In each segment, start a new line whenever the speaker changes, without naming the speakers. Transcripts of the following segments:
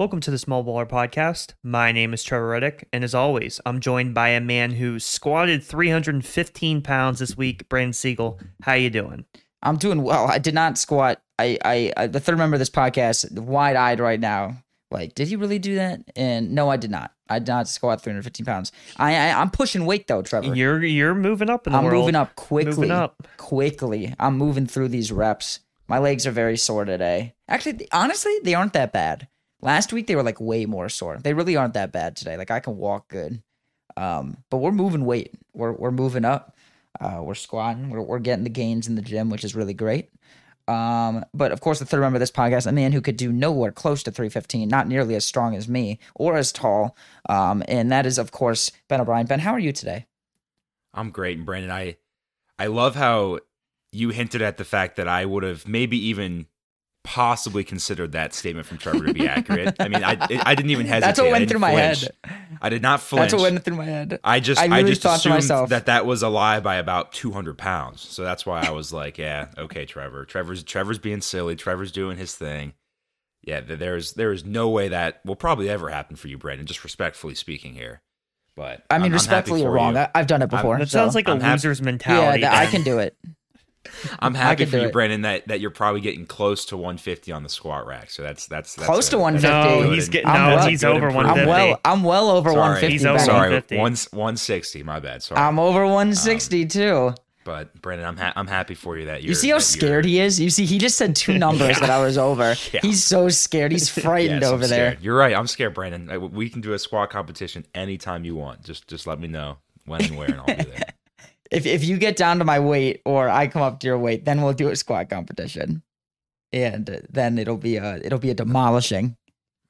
Welcome to the Small Baller Podcast. My name is Trevor Reddick, and as always, I'm joined by a man who squatted 315 pounds this week, Brandon Siegel. How you doing?
I'm doing well. I did not squat. I, I, I the third member of this podcast, wide eyed right now. Like, did he really do that? And no, I did not. I did not squat 315 pounds. I, I am pushing weight though, Trevor.
You're you're moving up in the world.
I'm
world.
moving up quickly.
Moving up.
quickly. I'm moving through these reps. My legs are very sore today. Actually, honestly, they aren't that bad. Last week they were like way more sore. They really aren't that bad today. Like I can walk good. Um, but we're moving weight. We're we're moving up. Uh, we're squatting. We're we're getting the gains in the gym, which is really great. Um, but of course, the third member of this podcast, a man who could do nowhere close to 315, not nearly as strong as me or as tall. Um, and that is, of course, Ben O'Brien. Ben, how are you today?
I'm great, and Brandon, I I love how you hinted at the fact that I would have maybe even possibly considered that statement from Trevor to be accurate. I mean, I I didn't even hesitate.
That's what went
didn't
through my
flinch.
head.
I did not flinch.
That's what went through my head.
I just
I
I, just
thought to
assumed
myself-
that that was a lie by about 200 pounds. So that's why I was like, yeah, okay, Trevor. Trevor's Trevor's being silly. Trevor's doing his thing. Yeah, there's there is no way that will probably ever happen for you, Brandon. Just respectfully speaking here, but
I
I'm-
mean,
I'm
respectfully, you're wrong.
you.
I, I've done it before.
That
so-
sounds like a
I'm happy-
loser's
yeah,
mentality.
that- I can do it.
I'm happy for you,
it.
Brandon, that, that you're probably getting close to 150 on the squat rack. So that's that's, that's
Close to 150.
no, he's getting
I'm
no,
well-
he's
good
over
improvement.
150.
I'm well. I'm well over
Sorry.
150.
He's over
Ben.
Sorry,
150.
one, 160. My bad. Sorry.
I'm over 160 um, too.
but Brandon, I'm ha- I'm happy for you that you're.
You see how scared he is? You see, he just said two numbers that I was over.
Yeah.
He's so scared. He's frightened
Yes,
over there.
You're right. I'm scared, Brandon. I- We can do a squat competition anytime you want. Just just let me know when and where, and I'll be there.
If if you get down to my weight or I come up to your weight, then we'll do a squat competition, and then it'll be a it'll be a demolishing.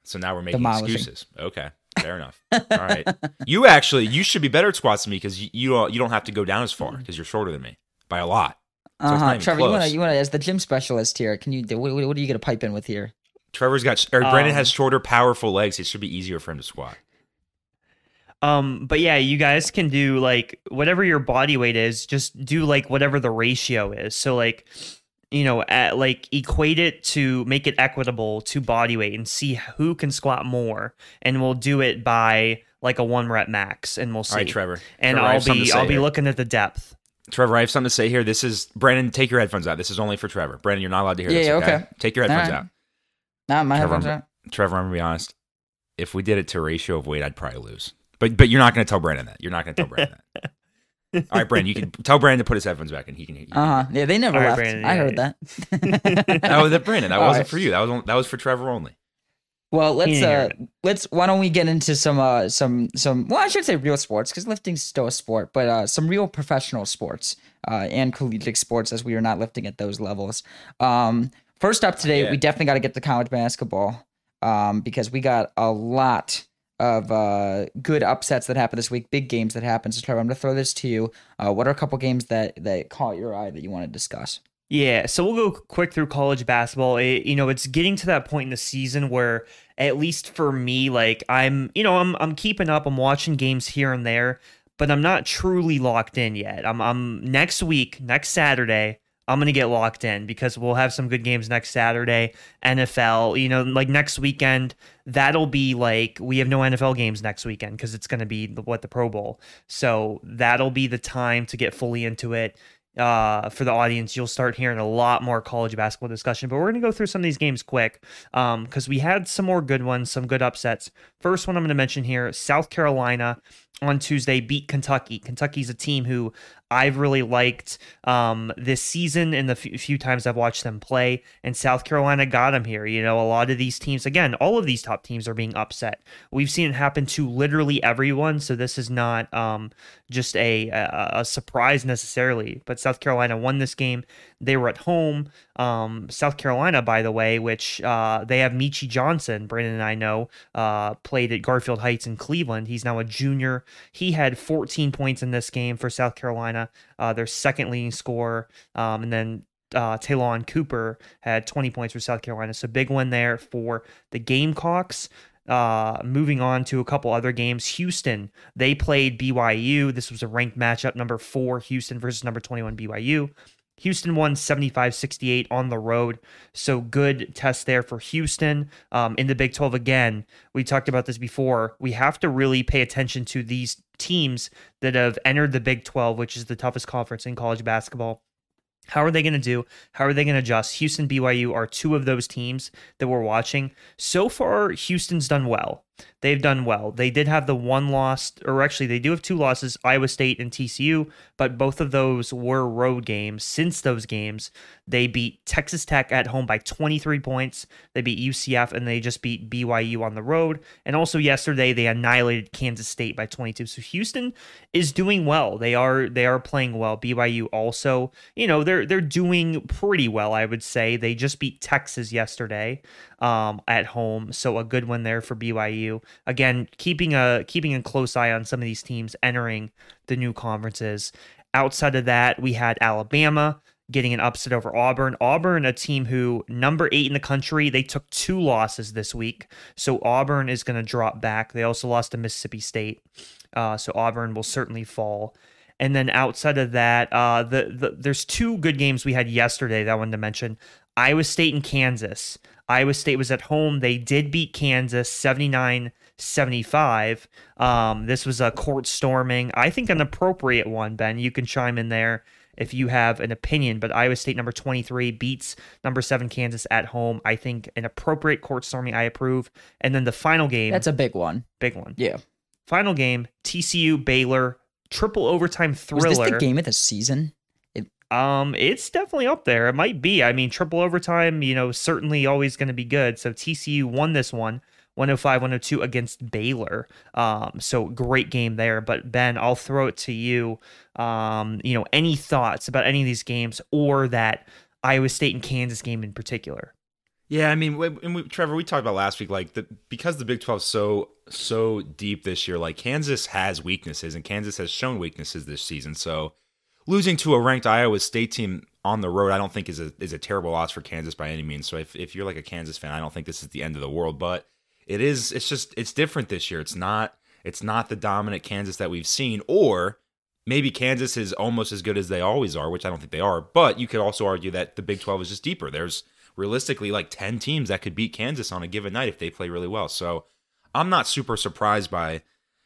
So now we're making excuses. Okay, fair enough. All right. You actually you should be better at squats than me because you you don't, you don't have to go down as far because you're shorter than me by a lot. So uh-huh.
Trevor, you want to you want to as the gym specialist here? Can you what, what are you gonna pipe in with here?
Trevor's got or Brandon
Um,
has shorter, powerful legs. It should be easier for him to squat.
Um, but yeah, you guys can do like whatever your body weight is, just do like whatever the ratio is. So like, you know, at, like equate it to make it equitable to body weight and see who can squat more, and we'll do it by like a one rep max, and we'll see.
All right, Trevor.
and
Trevor, I
I'll be I'll be
here.
looking at the depth.
Trevor, I have something to say here. This is Brandon. Take your headphones out. This is only for Trevor. Brandon, you're not allowed to hear
Yeah,
this.
yeah,
Okay?
okay.
Take your headphones
right.
out.
Nah, my
Trevor,
headphones
I'm-
are.
Trevor, I'm gonna be honest. If we did it to a ratio of weight, I'd probably lose. But but you're not gonna tell Brandon that. You're not gonna tell Brandon that. All right, Brandon, you can tell Brandon to put his headphones back, and he can. He can
Uh huh. Yeah, they never
All right,
left.
Brandon,
I
yeah,
heard
yeah.
that.
Oh, that Brandon. That
All
wasn't
right.
for you. That was that was for Trevor only.
Well, let's
didn't
uh, let's why don't we get into some uh some some well I should say real sports because lifting's still a sport, but uh some real professional sports uh and collegiate sports as we are not lifting at those levels. Um, first up today,
Yeah.
we definitely got to get to college basketball um because we got a lot of uh good upsets that happened this week, big games that happened. So Trevor, I'm gonna throw this to you. Uh, what are a couple games that that caught your eye that you want to discuss?
Yeah, so we'll go quick through college basketball. It, you know, it's getting to that point in the season where, at least for me, like I'm, you know, I'm I'm keeping up. I'm watching games here and there, but I'm not truly locked in yet. I'm I'm next week, next Saturday. I'm gonna get locked in because we'll have some good games next Saturday. NFL, you know, like next weekend, that'll be like we have no NFL games next weekend because it's gonna be the, what the Pro Bowl. So that'll be the time to get fully into it uh, for the audience, you'll start hearing a lot more college basketball discussion. But we're going to go through some of these games quick because we had some more good ones, some good upsets. First one I'm going to mention here South Carolina on Tuesday beat Kentucky. Kentucky's a team who I've really liked um, this season and the few, few times I've watched them play. And South Carolina got them here. You know, a lot of these teams, again, all of these top teams are being upset. We've seen it happen to literally everyone. So this is not um, just a, a, a surprise necessarily. But South Carolina won this game. They were at home. Um, South Carolina, by the way, which uh, they have Meechie Johnson, Brandon and I know, uh, played at Garfield Heights in Cleveland. He's now a junior. He had 14 points in this game for South Carolina, uh, their second leading scorer. Um, and then uh, Cooper had 20 points for South Carolina. So big win there for the Gamecocks. Uh, moving on to a couple other games, Houston they played BYU. This was a ranked matchup, number four Houston versus number 21 BYU. Houston won 75 68 on the road. So good test there for Houston. Um, in the Big 12 again, we talked about this before. We have to really pay attention to these teams that have entered the Big 12, which is the toughest conference in college basketball. How are they going to do? How are they going to adjust? Houston, BYU are two of those teams that we're watching. So far, Houston's done well. They've done well. They did have the one loss, or actually, they do have two losses Iowa State and TCU, but both of those were road games. Since those games, they beat Texas Tech at home by 23 points. They beat UCF and they just beat BYU on the road. And also, yesterday, they annihilated Kansas State by 22. So, Houston is doing well. They are they are playing well. BYU also, you know, they're they're doing pretty well, I would say. They just beat Texas yesterday um, at home, so a good one there for BYU. Again, keeping a keeping a close eye on some of these teams entering the new conferences. Outside of that, we had Alabama getting an upset over Auburn. Auburn, a team who number eight in the country, they took two losses this week, so Auburn is going to drop back. They also lost to Mississippi State, uh, so Auburn will certainly fall. And then outside of that, uh, the, the there's two good games we had yesterday that I wanted to mention. Iowa State and Kansas. Iowa State was at home. They did beat Kansas 79 75. Um, this was a court storming. I think an appropriate one, Ben. You can chime in there if you have an opinion. But Iowa State, number 23, beats number seven Kansas at home. I think an appropriate court storming. I approve. And then the final game.
That's a big one.
big one.
Yeah.
Final game TCU Baylor. Triple overtime thriller.
Was this the game of the season?
Um, it's definitely up there. It might be. I mean, triple overtime, you know, certainly always going to be good. So TCU won this one. 105 102 against Baylor. Um, so great game there. But Ben, I'll throw it to you. Um, you know, any thoughts about any of these games or that Iowa State and Kansas game in particular?
Yeah, I mean, and we, Trevor, we talked about last week, like the because the Big 12 is so so deep this year. Like Kansas has weaknesses, and Kansas has shown weaknesses this season. So losing to a ranked Iowa State team on the road, I don't think is a is a terrible loss for Kansas by any means. So if, if you're like a Kansas fan, I don't think this is the end of the world. But it is. It's just it's different this year. It's not it's not the dominant Kansas that we've seen, or maybe Kansas is almost as good as they always are, which I don't think they are. But you could also argue that the Big Twelve is just deeper. There's realistically like ten teams that could beat Kansas on a given night if they play really well. So I'm not super surprised by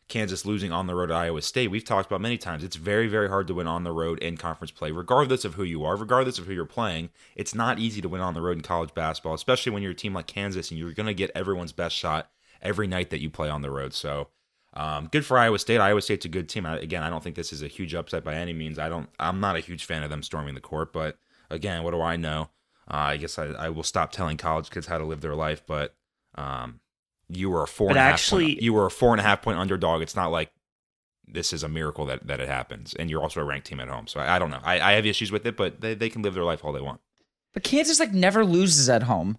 Kansas losing on the road at Iowa State. We've talked about many times. It's very, very hard to win on the road in conference play, regardless of who you are, regardless of who you're playing. It's not easy to win on the road in college basketball, especially when you're a team like Kansas and you're going to get everyone's best shot every night that you play on the road. So, um, good for Iowa State. Iowa State's a good team. I, again, I don't think this is a huge upset by any means. I don't. I'm not a huge fan of them storming the court, but again, what do I know? Uh, I guess I, I will stop telling college kids how to live their life, but um, you were a four
But
and a half
actually-
point, you were a four and a half point underdog. It's not like this is a miracle that, that it happens, and you're also a ranked team at home. So I, I don't know. I, I have issues with it, but they, they can live their life all they want.
But Kansas like never loses at home.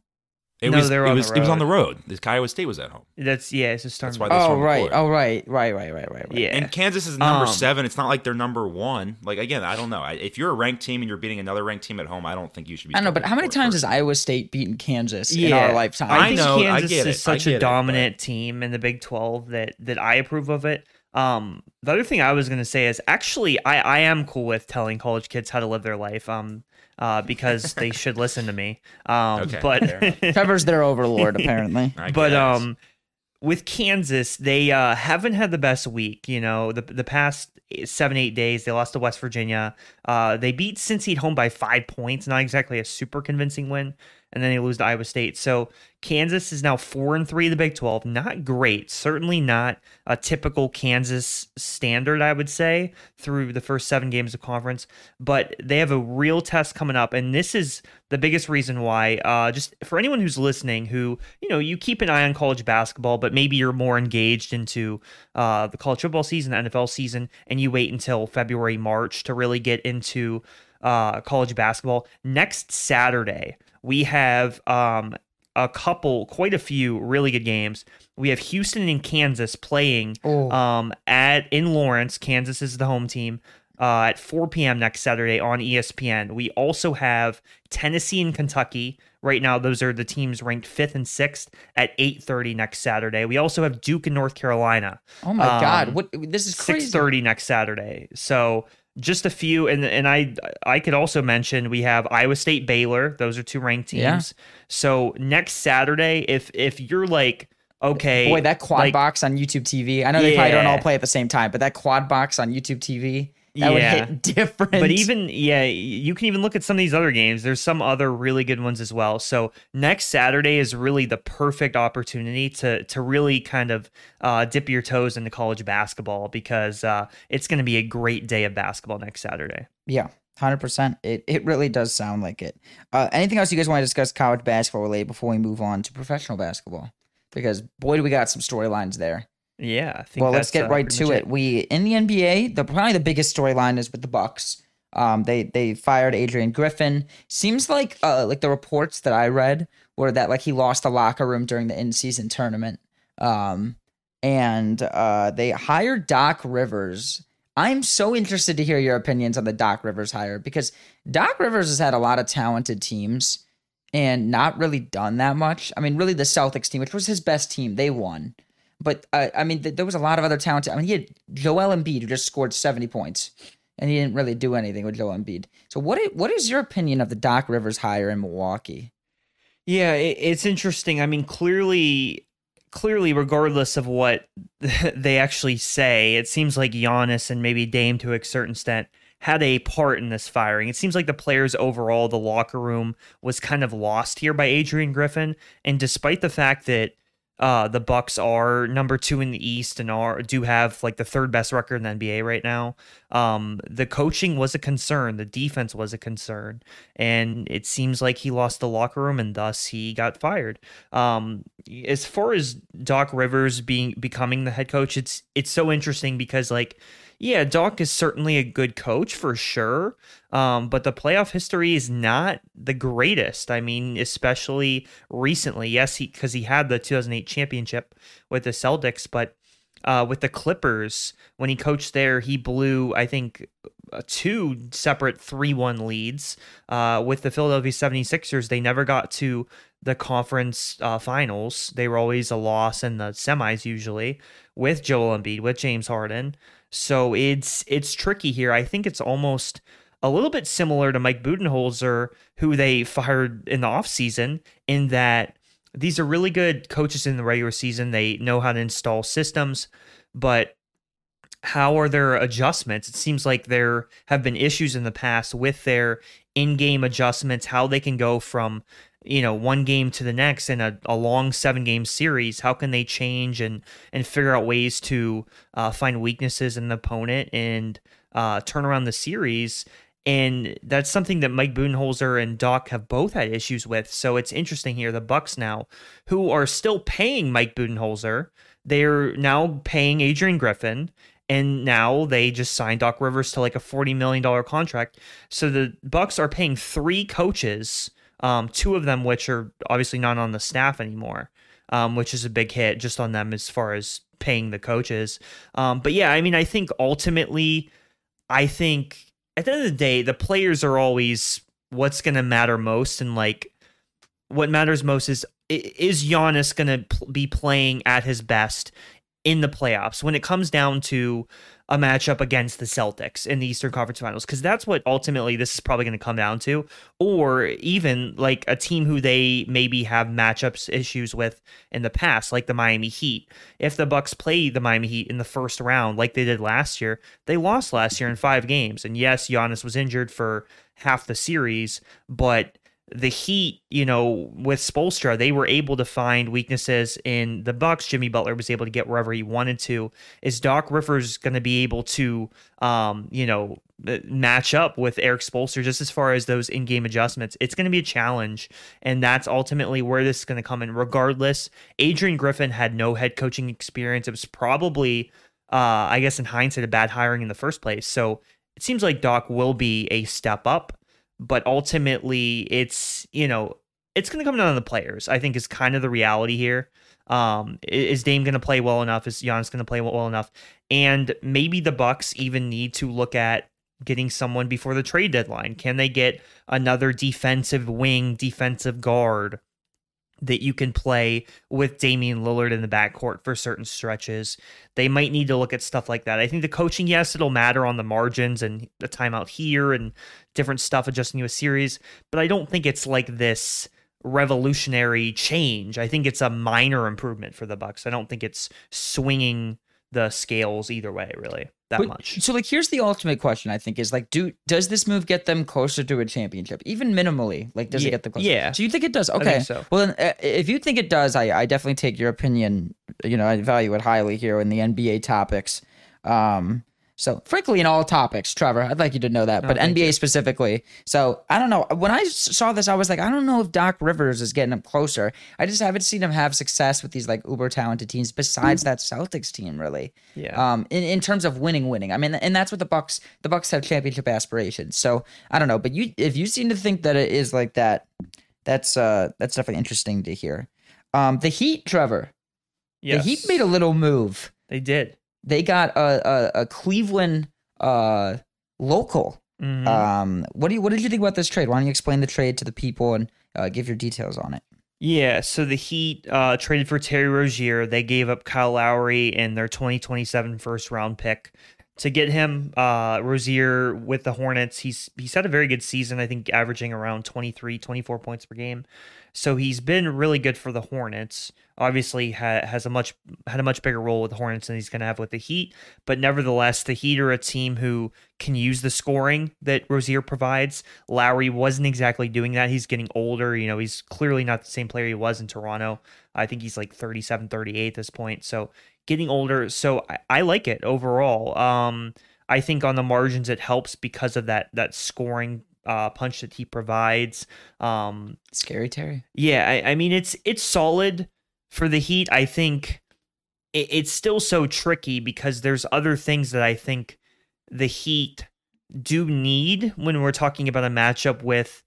It
No,
was
they were
it
on
was
the
it was on the road. This Iowa State was at home,
That's yeah, it's a storm.
That's why they
Oh
stormed
right. Oh right. Right. Right. Right. Right. Right.
yeah.
and Kansas is number
Um,
seven. It's not like they're number one. Like again, I don't know. I, if you're a ranked team and you're beating another ranked team at home, I don't think you should be.
I don't know, but how many times
first.
has Iowa State beaten Kansas in our lifetime?
I,
I
think
know, I
Kansas
get it,
is such
I
a
get it, but-
dominant team in the Big 12 that that I approve of it. Um, the other thing I was going to say is actually I I am cool with telling college kids how to live their life. Um, uh, because they should listen to me. Um,
Okay,
but
Trevor's their overlord, apparently.
But um with Kansas, they uh, haven't had the best week. You know, the the past seven eight days, they lost to West Virginia. Uh, they beat Cincy at home by five points, not exactly a super convincing win, and then they lose to Iowa State. So Kansas is now four and three in the Big Twelve. Not great, certainly not a typical Kansas standard, I would say, through the first seven games of conference. But they have a real test coming up, and this is the biggest reason why. Uh, just for anyone who's listening, who you know, you keep an eye on college basketball, but maybe you're more engaged into uh, the college football season, the NFL season, and you wait until February, March to really get into uh, college basketball. Next Saturday, we have um, a couple, quite a few really good games. We have Houston and Kansas playing
Oh.
um, at in Lawrence. Kansas is the home team. Uh, at 4 p.m. next Saturday on ESPN. We also have Tennessee and Kentucky. Right now, those are the teams ranked fifth and sixth at 8:30 next Saturday. We also have Duke and North Carolina.
Oh my
Um,
God! What this is crazy.
6:30 next Saturday. So just a few, and and I I could also mention we have Iowa State, Baylor. Those are two ranked teams.
Yeah.
So next Saturday, if if you're like okay,
Boy, that quad
like,
box on YouTube TV. I know they probably don't all play at the same time, but that quad box on YouTube TV, that would
Yeah.
hit different.
But even yeah, you can even look at some of these other games. There's some other really good ones as well. So next Saturday is really the perfect opportunity to to really kind of uh, dip your toes into college basketball because uh, it's going to be a great day of basketball next Saturday.
Yeah, hundred percent. It it really does sound like it. Uh, anything else you guys want to discuss college basketball related before we move on to professional basketball? Because boy, do we got some storylines there.
Yeah. I think
Well, let's get
uh,
right to
much
it. We in the NBA, the probably the biggest storyline is with the Bucks. Um, they they fired Adrian Griffin. Seems like uh like the reports that I read were that like he lost the locker room during the in season tournament. Um, and uh, they hired Doc Rivers. I'm so interested to hear your opinions on the Doc Rivers hire because Doc Rivers has had a lot of talented teams and not really done that much. I mean, really, the Celtics team, which was his best team, they won. But uh, I mean, th- there was a lot of other talent. I mean, he had Joel Embiid who just scored 70 points, and he didn't really do anything with Joel Embiid. So, what what is your opinion of the Doc Rivers hire in Milwaukee?
Yeah, it, it's interesting. I mean, clearly, clearly, regardless of what they actually say, it seems like Giannis and maybe Dame to a certain extent had a part in this firing. It seems like the players overall, the locker room was kind of lost here by Adrian Griffin, and despite the fact that uh, the Bucks are number two in the East and are do have like the third best record in the NBA right now. Um, the coaching was a concern, the defense was a concern, and it seems like he lost the locker room and thus he got fired. Um, as far as Doc Rivers being becoming the head coach, it's it's so interesting because like yeah, Doc is certainly a good coach for sure. Um, but the playoff history is not the greatest. I mean, especially recently. Yes, he because he had the 2008 championship with the Celtics, but uh, with the Clippers when he coached there, he blew I think uh, two separate 3-1 leads. Uh, with the Philadelphia 76ers, they never got to the conference uh, finals. They were always a loss in the semis usually with Joel Embiid, with James Harden. So it's it's tricky here. I think it's almost a little bit similar to Mike Budenholzer, who they fired in the offseason, in that these are really good coaches in the regular season. They know how to install systems, but how are their adjustments? It seems like there have been issues in the past with their in-game adjustments, how they can go from you know one game to the next in a, a long seven game series how can they change and and figure out ways to uh, find weaknesses in the opponent and uh, turn around the series and that's something that Mike Budenholzer and Doc have both had issues with. So it's interesting here. The Bucks now, who are still paying Mike Budenholzer, they're now paying Adrian Griffin, and now they just signed Doc Rivers to like a forty million dollar contract. So the Bucks are paying three coaches um, two of them which are obviously not on the staff anymore, um, which is a big hit just on them as far as paying the coaches. Um, but yeah, I mean, I think ultimately, I think at the end of the day, the players are always what's going to matter most, and like what matters most is is Giannis going to be playing at his best in the playoffs when it comes down to a matchup against the Celtics in the Eastern Conference Finals because that's what ultimately this is probably going to come down to. Or even like a team who they maybe have matchups issues with in the past like the Miami Heat. If the Bucks play the Miami Heat in the first round like they did last year they lost last year in 5 games. And yes Giannis was injured for half the series but the Heat, you know, with Spoelstra, they were able to find weaknesses in the Bucks. Jimmy Butler was able to get wherever he wanted to. Is Doc Rivers going to be able to, um, you know, uh, match up with Erik Spoelstra just as far as those in-game adjustments? It's going to be a challenge, and that's ultimately where this is going to come in. Regardless, Adrian Griffin had no head coaching experience. It was probably, uh, I guess, in hindsight, a bad hiring in the first place. So it seems like Doc will be a step up but ultimately it's you know it's going to come down to the players i think is kind of the reality here. Um is dame going to play well enough? Is Giannis going to play well enough? And maybe the bucks even need to look at getting someone before the trade deadline. Can they get another defensive wing defensive guard that you can play with Damian Lillard in the backcourt for certain stretches. They might need to look at stuff like that. I think the coaching, yes, it'll matter on the margins and the timeout here and different stuff adjusting to a series, but I don't think it's like this revolutionary change. I think it's a minor improvement for the Bucks. I don't think it's swinging the scales either way, really that
But-
much.
So like here's the ultimate question I think is like do does this move get them closer to a championship even minimally like does
Ye-
it get them closer?
yeah.
So you think it does? Okay.
so.
Well then uh, if you think it does I I definitely take your opinion you know I value it highly here in the NBA topics. Um so frankly in all topics Trevor I'd like you to know that but
Oh,
NBA specifically. So I don't know When I saw this I was like I don't know if Doc Rivers is getting them closer. I just haven't seen him have success with these like uber talented teams besides that Celtics team really
Yeah.
um in, in terms of winning winning i mean and that's what the bucks the bucks have championship aspirations so i don't know but you if you seem to think that it is like that that's uh that's definitely interesting to hear um the heat trevor
yes.
the heat made a little move
They did.
They got a a, a cleveland uh local
Mhm.
um what do you what did you think about this trade why don't you explain the trade to the people and uh, give your details on it
Yeah, so the Heat uh, traded for Terry Rozier. They gave up Kyle Lowry and their 2027 first round pick to get him. Uh, Rozier with the Hornets, he's he's had a very good season. I think averaging around 23, 24 points per game. So he's been really good for the Hornets. Obviously, ha- has a much had a much bigger role with the Hornets than he's going to have with the Heat. But nevertheless, the Heat are a team who can use the scoring that Rozier provides. Lowry wasn't exactly doing that. He's getting older. You know, he's clearly not the same player he was in Toronto. I think he's like 37, 38 at this point. So getting older. So I, I like it overall. Um, I think on the margins it helps because of that that scoring uh, punch that he provides. Um,
scary terry
yeah, I, I mean it's it's solid for the Heat. I think it, it's still so tricky because there's other things that I think the Heat do need when we're talking about a matchup with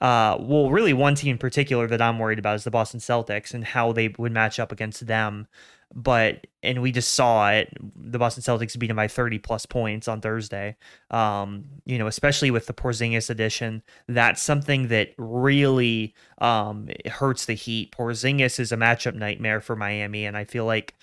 uh well really one team in particular that I'm worried about is the Boston Celtics and how they would match up against them. But and we just saw it. The Boston Celtics beat them by 30 plus points on Thursday. Um, you know, especially with the Porzingis addition that's something that really um hurts the Heat. Porzingis is a matchup nightmare for Miami, and I feel like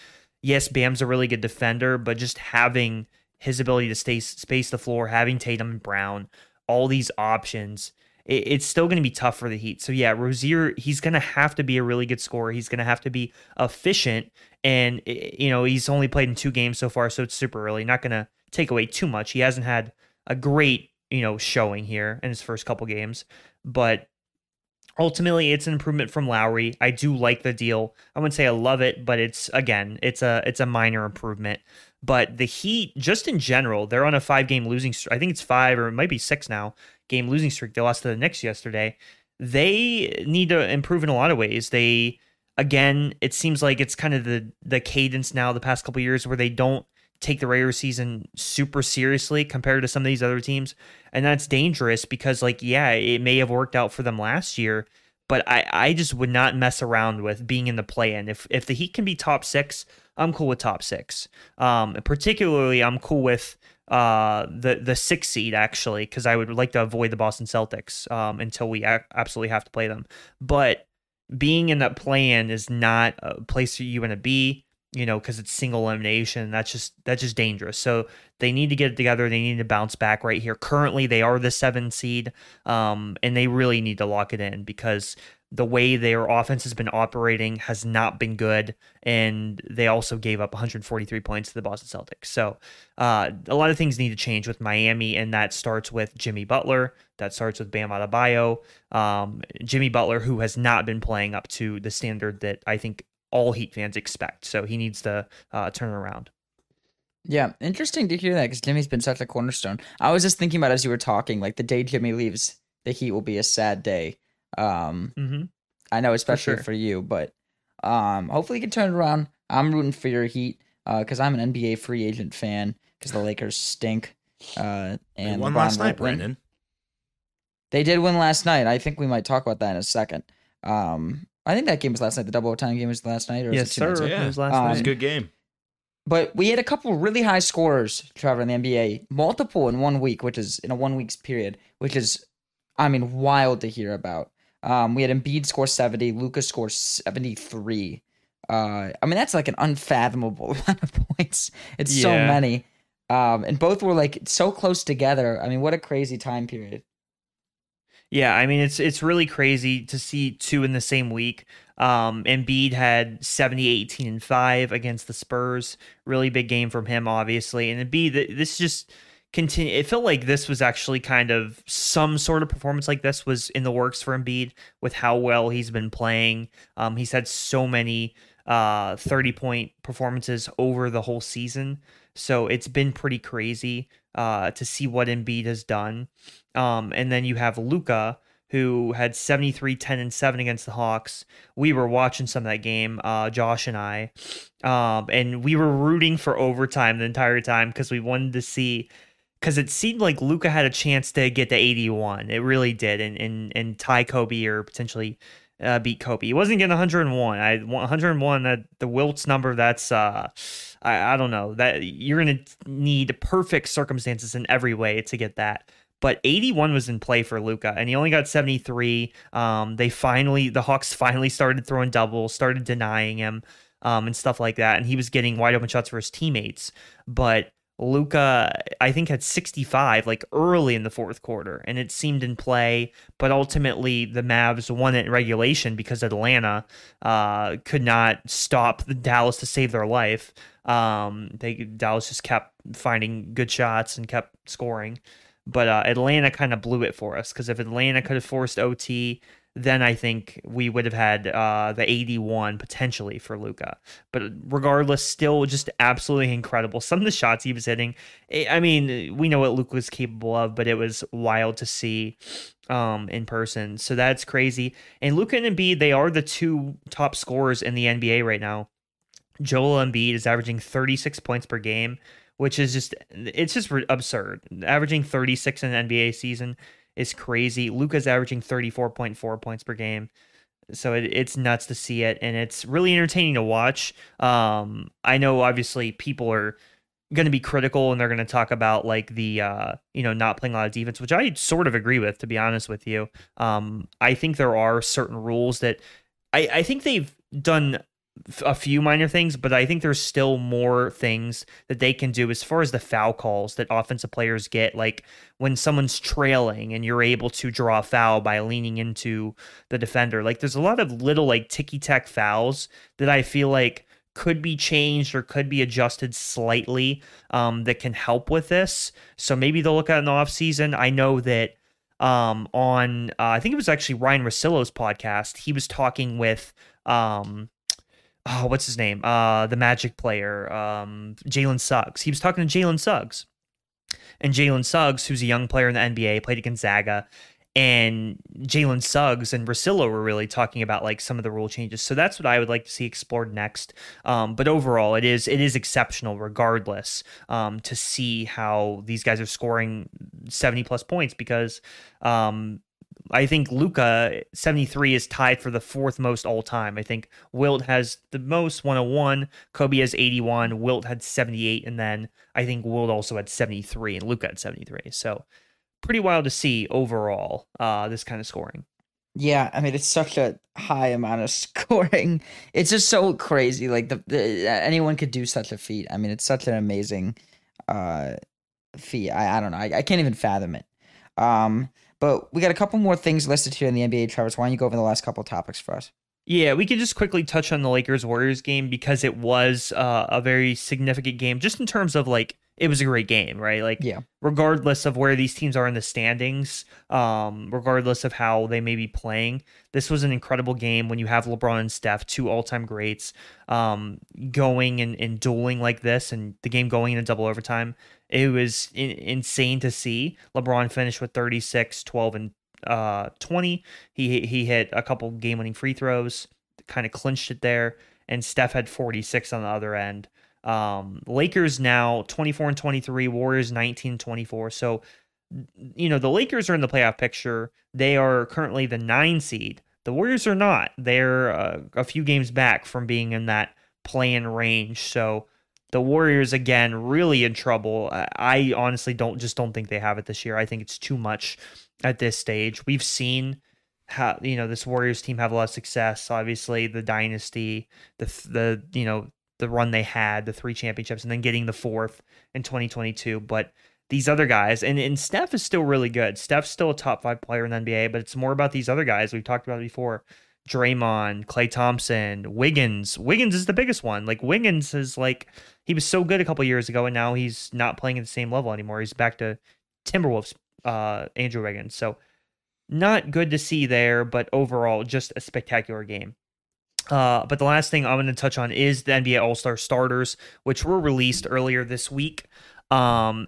yes, Bam's a really good defender, but just having his ability to stay space the floor, having Tatum and Brown, all these options, it's still going to be tough for the Heat. So yeah, Rozier, he's going to have to be a really good scorer. He's going to have to be efficient, and you know he's only played in two games so far, so it's super early. Not going to take away too much. He hasn't had a great you know showing here in his first couple games, but ultimately it's an improvement from Lowry. I do like the deal. I wouldn't say I love it, but it's again, it's a it's a minor improvement. But the Heat, just in general, they're on a five game losing streak. I think it's five or it might be six now game losing streak. They lost to the Knicks yesterday. They need to improve in a lot of ways. They again, it seems like it's kind of the the cadence now the past couple years where they don't take the regular season super seriously compared to some of these other teams. And that's dangerous because like yeah, it may have worked out for them last year, but I I just would not mess around with being in the play in. If if the Heat can be top 6, I'm cool with top 6. Um particularly I'm cool with uh the the 6 seed actually cuz I would like to avoid the Boston Celtics um until we a- absolutely have to play them. But being in that play-in is not a place for you want to be, you know, because it's single elimination. That's just that's just dangerous. So they need to get it together. They need to bounce back right here. Currently, they are the seven seed, um, and they really need to lock it in because the way their offense has been operating has not been good, and they also gave up 143 points to the Boston Celtics. So uh, a lot of things need to change with Miami, and that starts with Jimmy Butler. That starts with Bam Adebayo. Um, Jimmy Butler, who has not been playing up to the standard that I think all Heat fans expect. So he needs to uh, turn around.
Yeah, interesting to hear that because Jimmy's been such a cornerstone. I was just thinking about as you were talking, like the day Jimmy leaves, the Heat will be a sad day. Um,
Mm-hmm.
I know, especially for,
sure.
you, but um, hopefully you can turn it around. I'm rooting for your Heat because I'm an NBA free agent fan because the Lakers stink. Uh,
They
and
won
LeBron
last night,
won't win.
Brandon.
They did win last night. I think we might talk about that in a second. Um, I think that game was last night. The double overtime game was last night, or was
Yes,
it two nights
sir.
ago?
Yeah.
It was last
Um,
It was a good game.
But we had a couple really high scorers, Trevor, in the NBA, multiple in one week, which is in a one week's period, which is, I mean, wild to hear about. Um, we had Embiid score 70, Luka score 73. Uh, I mean, that's like an unfathomable amount of points. It's so many. Um, and both were like so close together. I mean, what a crazy time period.
Yeah, I mean it's it's really crazy to see two in the same week. Um Embiid had 70 18 and 5 against the Spurs. Really big game from him obviously. And Embiid th- this just continue it felt like this was actually kind of some sort of performance like this was in the works for Embiid with how well he's been playing. Um he's had so many uh 30 point performances over the whole season. So it's been pretty crazy uh to see what Embiid has done. Um, and then you have Luka, who had 73, 10, and 7 against the Hawks. We were watching some of that game, uh, Josh and I. Um, and we were rooting for overtime the entire time because we wanted to see because it seemed like Luka had a chance to get to 81. It really did, and and and tie Kobe or potentially uh, beat Kobe. He wasn't getting 101. I 101. That the Wilts number. That's uh, I I don't know that you're gonna need perfect circumstances in every way to get that. But 81 was in play for Luka, and he only got 73. Um, they finally, the Hawks finally started throwing doubles, started denying him, um, and stuff like that, and he was getting wide open shots for his teammates. But Luka, I think, had 65 like early in the fourth quarter, and it seemed in play. But ultimately, the Mavs won it in regulation because Atlanta uh, could not stop the Dallas to save their life. Um, they Dallas just kept finding good shots and kept scoring. But uh, Atlanta kind of blew it for us because if Atlanta could have forced OT, then I think we would have had uh, the 81 potentially for Luka. But regardless, still just absolutely incredible. Some of the shots he was hitting, I I mean, we know what Luka was capable of, but it was wild to see um, in person. So that's crazy. And Luka and Embiid, they are the two top scorers in the NBA right now. Joel Embiid is averaging 36 points per game, which is just it's just absurd. Averaging 36 in an NBA season is crazy. Luka's averaging 34.4 points per game. So it, it's nuts to see it and it's really entertaining to watch. Um I know obviously people are going to be critical and they're going to talk about like the uh you know not playing a lot of defense which I sort of agree with to be honest with you. Um I think there are certain rules that I I think they've done a few minor things, but I think there's still more things that they can do as far as the foul calls that offensive players get. Like when someone's trailing and you're able to draw a foul by leaning into the defender. Like there's a lot of little like ticky tack fouls that I feel like could be changed or could be adjusted slightly um, that can help with this. So maybe they'll look at it in the offseason. I know that um, on, uh, I think it was actually Ryan Russillo's podcast, he was talking with, um, oh, what's his name? Uh, the Magic player, um, Jalen Suggs. He was talking to Jalen Suggs, and Jalen Suggs, who's a young player in the NBA, played at Gonzaga, and Jalen Suggs and Russillo were really talking about like some of the rule changes. So that's what I would like to see explored next. Um, but overall, it is it is exceptional, regardless, um, to see how these guys are scoring seventy plus points because. Um, I think Luka 73 is tied for the fourth most all time. I think Wilt has the most 101, Kobe has 81, Wilt had 78, and then I think Wilt also had 73 and Luka had 73. So pretty wild to see overall uh, this kind of scoring.
Yeah, I mean it's such a high amount of scoring. It's just so crazy. Like the, the anyone could do such a feat. I mean it's such an amazing uh feat. I, I don't know. I, I can't even fathom it. Um but we got a couple more things listed here in the NBA, Travis. Why don't you go over the last couple topics for us?
Yeah, we could just quickly touch on the Lakers Warriors game because it was uh, a very significant game, just in terms of like it was a great game, right? Like,
Yeah.
regardless of where these teams are in the standings, um, regardless of how they may be playing, this was an incredible game when you have LeBron and Steph, two all time greats, um, going and, and dueling like this, and the game going in a double overtime. It was in, insane to see. LeBron finish with 36, 12, and uh 20 he he hit a couple game winning free throws kind of clinched it there and Steph had 46 on the other end. Um Lakers now 24 and 23 Warriors 19 and 24 so you know the Lakers are in the playoff picture. They are currently the 9 seed. The Warriors are not. They're uh, a few games back from being in that play-in range. So the Warriors again really in trouble. I- honestly don't just don't think they have it this year. I think it's too much at this stage. We've seen how you know this Warriors team have a lot of success. Obviously, the dynasty, the the you know the run they had, the three championships, and then getting the fourth in 2022. But these other guys, and, and Steph is still really good. Steph's still a top five player in the NBA, but it's more about these other guys we've talked about before. Draymond, Klay Thompson, Wiggins. Wiggins is the biggest one. Like Wiggins is like he was so good a couple years ago, and now he's not playing at the same level anymore. He's back to Timberwolves, uh, Andrew Wiggins. So not good to see there, but overall just a spectacular game. Uh, but the last thing I'm going to touch on is the NBA All Star starters, which were released earlier this week. Um,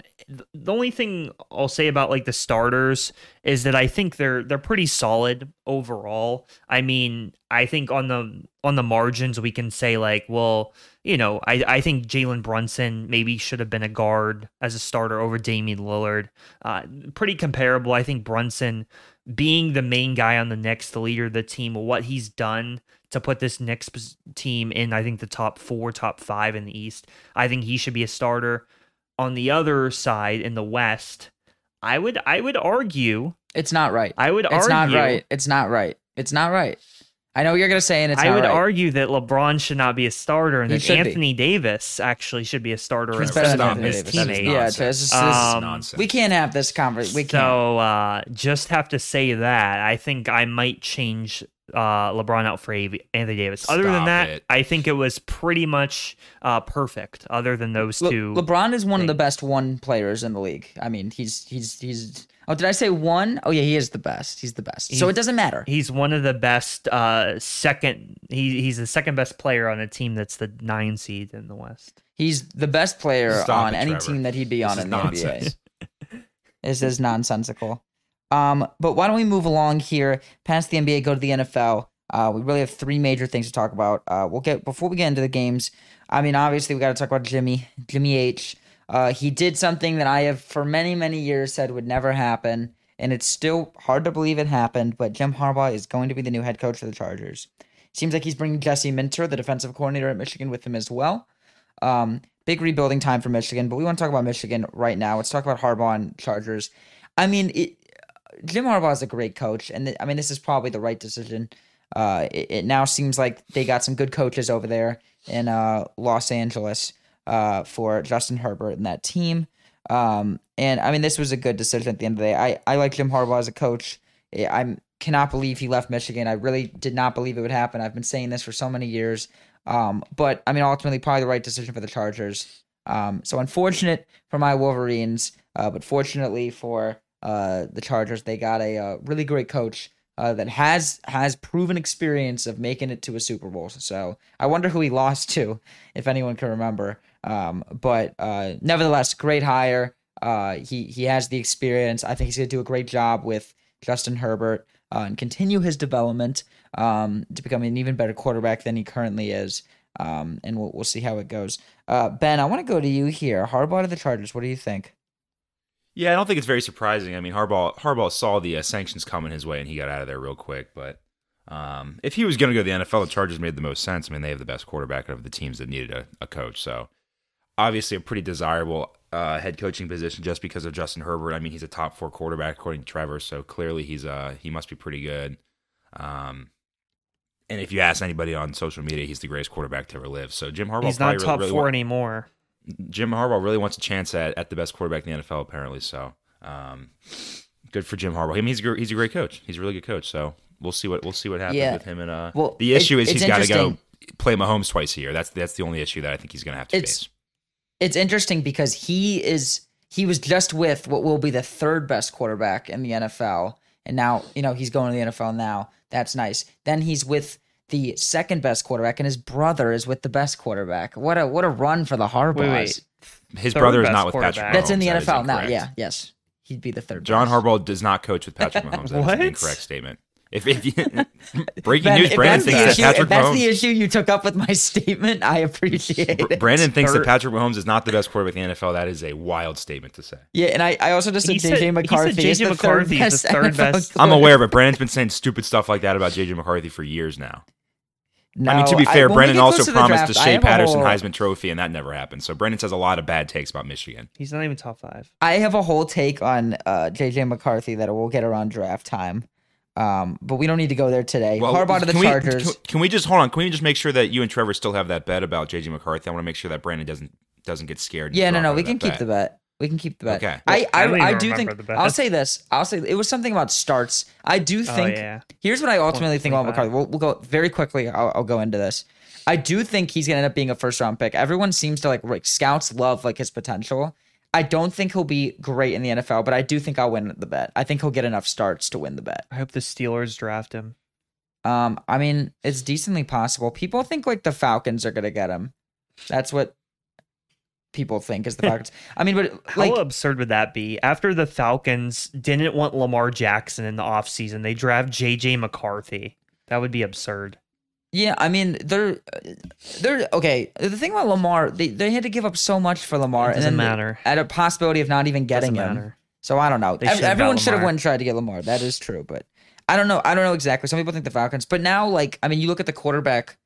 the only thing I'll say about like the starters is that I think they're they're pretty solid overall. I mean, I think on the on the margins we can say like, well, you know, I I think Jalen Brunson maybe should have been a guard as a starter over Damian Lillard. Uh, pretty comparable. I think Brunson being the main guy on the Knicks, the leader of the team, what he's done to put this Knicks team in, I think the top four, top five in the East. I think he should be a starter on the other side in the West, I would I would argue
it's not right.
I would argue
it's
argue
not right. It's not right. It's not right. I know what you're gonna say, and it's
I would
right.
argue that LeBron should not be a starter, and
He
that
should be.
Anthony Davis actually should be a starter
He's
as
better than Anthony
his
it.
Davis.
Teammate.
Yeah,
nonsense.
this is-
This
Um,
nonsense.
We can't have this conversation. We can't.
So uh, just have to say that I think I might change uh, LeBron out for AV- Anthony Davis. Other than that,
it.
I think it was pretty much uh, perfect. Other than those
Le-
two,
LeBron is one of the best one players in the league. I mean, he's he's he's. Oh, did I say one? Oh yeah, he is the best. He's the best. so it doesn't matter.
He's one of the best uh second he he's the second best player on a team that's the nine seed in the West.
He's the best player
Stop
on
it,
any
Trevor.
team that he'd be on
This
in
is
the
nonsense.
NBA. This is nonsensical. Um, but why don't we move along here past the NBA, go to the NFL? Uh, we really have three major things to talk about. Uh, we'll get before we get into the games. I mean, obviously, we got to talk about Jimmy, Jimmy H. Uh, he did something that I have for many, many years said would never happen, and it's still hard to believe it happened. But Jim Harbaugh is going to be the new head coach for the Chargers. Seems like he's bringing Jesse Minter, the defensive coordinator at Michigan, with him as well. Um, big rebuilding time for Michigan, but we want to talk about Michigan right now. Let's talk about Harbaugh and Chargers. I mean, it, Jim Harbaugh is a great coach, and th- I mean, this is probably the right decision. Uh, it, it now seems like they got some good coaches over there in uh, Los Angeles uh, for Justin Herbert and that team. Um, and I mean, this was a good decision at the end of the day. I, I like Jim Harbaugh as a coach. I cannot believe he left Michigan. I really did not believe it would happen. I've been saying this for so many years. Um, but I mean, ultimately, probably the right decision for the Chargers. Um, so unfortunate for my Wolverines, uh, but fortunately for uh, the Chargers, they got a uh, really great coach uh, that has has proven experience of making it to a Super Bowl. So I wonder who he lost to, if anyone can remember. Um, but uh, nevertheless, great hire. Uh, he he has the experience. I think he's going to do a great job with Justin Herbert uh, and continue his development um, to become an even better quarterback than he currently is. Um, and we'll, we'll see how it goes. Uh, ben, I want to go to you here. Harbaugh to the Chargers. What do you think?
Yeah, I don't think it's very surprising. I mean, Harbaugh Harbaugh saw the uh, sanctions coming his way and he got out of there real quick. But um, if he was going to go to the NFL, the Chargers made the most sense. I mean, they have the best quarterback of the teams that needed a, a coach. So obviously, a pretty desirable uh, head coaching position just because of Justin Herbert. I mean, he's a top four quarterback according to Trevor. So clearly, he's uh he must be pretty good. Um, and if you ask anybody on social media, he's the greatest quarterback to ever live. So Jim Harbaugh
He's not top
really
four
wa-
anymore.
Jim Harbaugh really wants a chance at, at the best quarterback in the NFL, apparently. So, um, good for Jim Harbaugh. I mean, he's a, he's a great coach. He's a really good coach. So we'll see what we'll see what happens
Yeah.
with him. And uh,
Well,
the issue is
it's
he's got to go
interesting.
play Mahomes twice a year. That's that's the only issue that I think he's going to have to
It's-
face.
It's interesting because he is he was just with what will be the third best quarterback in the NFL, and now you know he's going to the NFL now. That's nice. Then he's with the second best quarterback, and his brother is with the best quarterback. What a what a run for the Harbaughs.
Wait, wait.
His
third
brother is not with Patrick. Mahomes.
That's in the
That is
NFL now. Yeah, yes, he'd be the third.
John
best.
Harbaugh does not coach with Patrick Mahomes. That is
What?
an incorrect statement. If, if you, breaking
Ben,
news,
if
Brandon
that's, the
thinks that
issue,
Patrick
if that's
Mahomes.
the issue you took up with my statement, I appreciate
Br-
it.
Brandon thinks that Patrick Mahomes is not the best quarterback in the NFL. That is a wild statement to say.
Yeah, and I, I also just said
said-
JJ
he said
McCarthy is
JJ
the
McCarthy
third
is the
best
third best.
I'm
quarterback.
aware, but Brandon's been saying stupid stuff like that about JJ McCarthy for years now.
No,
I mean, to be fair,
when we
Brendan
get
also
close to the
promised
draft,
the Shea Patterson
whole-
Heisman Trophy, and that never happened. So Brandon says a lot of bad takes about Michigan.
He's not even top five.
I have a whole take on uh, JJ McCarthy that we'll get around draft time. Um, but we don't need to go there today.
Well,
Harbaugh to the
can we-
Chargers.
can, can we just hold on? Can we just make sure that you and Trevor still have that bet about JJ McCarthy? I want to make sure that Brandon doesn't doesn't get scared.
yeah, no, no, we
that
can keep
bet.
the bet. We can keep the bet.
Okay.
I,
I
I,
don't
I, do think. I'll say this. I'll say it was something about starts. I do think.
Oh
think
yeah.
Here's what I ultimately think about McCarthy. We'll, we'll go very quickly. I'll, I'll go into this. I do think he's gonna end up being a first round pick. Everyone seems to like, like scouts love like his potential. I don't think he'll be great in the NFL, but I do think I'll win the bet. I think he'll get enough starts to win the bet.
I hope the Steelers draft him.
Um, I mean, it's decently possible. People think like the Falcons are gonna get him. That's what people think is the Falcons. I mean, but like, How
absurd would that be? After the Falcons didn't want Lamar Jackson in the offseason, they draft JJ McCarthy. That would be absurd.
Yeah, I mean they're they're okay. The thing about Lamar, they, they had to give up so much for Lamar,
It
and
doesn't
then
matter.
at a possibility of not even getting
Doesn't
him.
matter.
So I don't know. Ev-
should've
Everyone should have went and tried to get Lamar. That is true, but I don't know. I don't know exactly. Some people think the Falcons, but now like I mean, you look at the quarterback.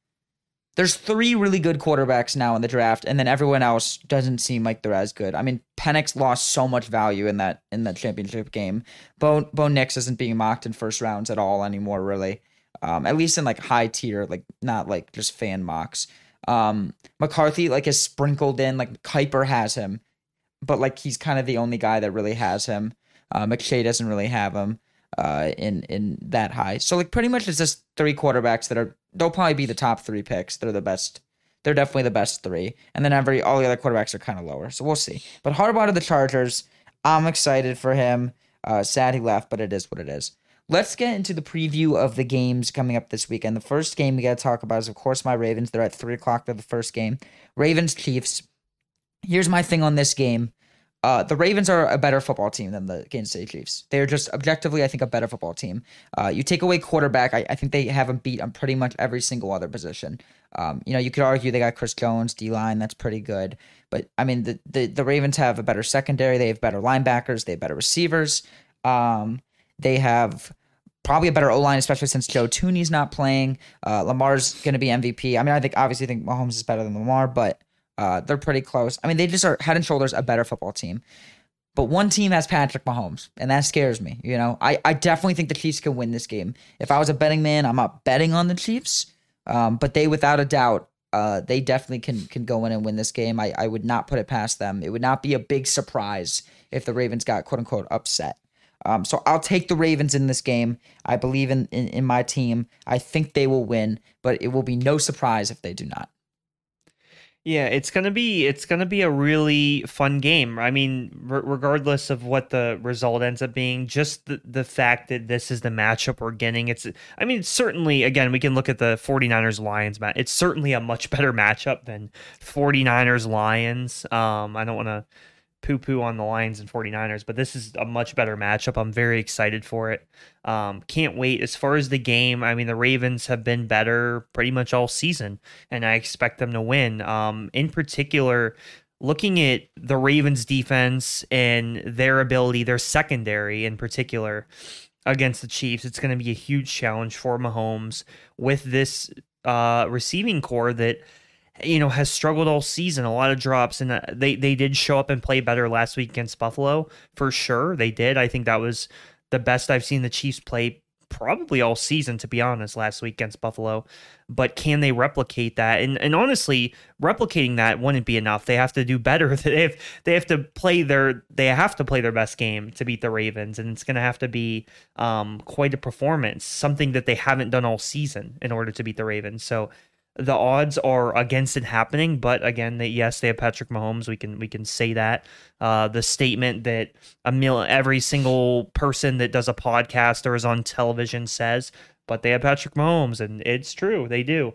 There's three really good quarterbacks now in the draft, and then everyone else doesn't seem like they're as good. I mean, Penix lost so much value in that in that championship game. Bo Bo Nix isn't being mocked in first rounds at all anymore, really. Um, at least in like high tier, like not like just fan mocks. Um, McCarthy like is sprinkled in, like Kiper has him, but like he's kind of the only guy that really has him. Uh, McShay doesn't really have him uh, in in that high. So like pretty much it's just three quarterbacks that are they'll probably be the top three picks. They're the best. They're definitely the best three, and then every all the other quarterbacks are kind of lower. So we'll see. But Harbaugh to the Chargers, I'm excited for him. Uh, sad he left, but it is what it is. Let's get into the preview of the games coming up this weekend. The first game we got to talk about is, of course, my Ravens. They're at three o'clock. They're the first game. Ravens Chiefs. Here's my thing on this game. Uh, the Ravens are a better football team than the Kansas City Chiefs. They're just objectively, I think, a better football team. Uh, you take away quarterback, I, I think they have them beat on pretty much every single other position. Um, you know, you could argue they got Chris Jones, D line, that's pretty good. But I mean, the, the the Ravens have a better secondary. They have better linebackers. They have better receivers. Um, they have probably a better O line, especially since Joe Thuney's not playing. Uh, Lamar's going to be MVP. I mean, I think obviously think Mahomes is better than Lamar, but uh, they're pretty close. I mean, they just are head and shoulders a better football team. But one team has Patrick Mahomes, and that scares me. You know, I, I definitely think the Chiefs can win this game. If I was a betting man, I'm not betting on the Chiefs. Um, but they, without a doubt, uh, they definitely can can go in and win this game. I, I would not put it past them. It would not be a big surprise if the Ravens got quote unquote upset. Um, so I'll take the Ravens in this game. I believe in, in in my team. I think they will win, but it will be no surprise if they do not.
Yeah, it's gonna be it's gonna be a really fun game. I mean, regardless of what the result ends up being, just the, the fact that this is the matchup we're getting. It's I mean, certainly again we can look at the 49ers Lions match. It's certainly a much better matchup than 49ers Lions. Um, I don't want to poo poo on the Lions and 49ers, but this is a much better matchup. I'm very excited for it. Um, can't wait. As far as the game, I mean, the Ravens have been better pretty much all season, and I expect them to win. Um, in particular, looking at the Ravens defense and their ability, their secondary in particular against the Chiefs, it's going to be a huge challenge for Mahomes with this uh, receiving corps that you know has struggled all season a lot of drops and uh, they they did show up and play better last week against buffalo for sure they did. I think that was the best i've seen the chiefs play probably all season to be honest last week against buffalo. But can they replicate that? And and honestly replicating that wouldn't be enough. They have to do better. They have they have to play their they have to play their best game to beat the ravens and it's going to have to be um quite a performance something that they haven't done all season in order to beat the ravens. So the odds are against it happening, but again, they, yes, they have Patrick Mahomes. We can we can say that. Uh, the statement that a mil- every single person that does a podcast or is on television says, but they have Patrick Mahomes, and it's true, they do.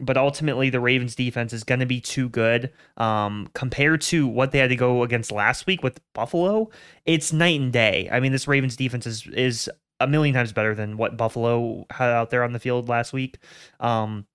But ultimately, the Ravens defense is going to be too good um, compared to what they had to go against last week with Buffalo. It's night and day. I mean, this Ravens defense is is a million times better than what Buffalo had out there on the field last week. Um,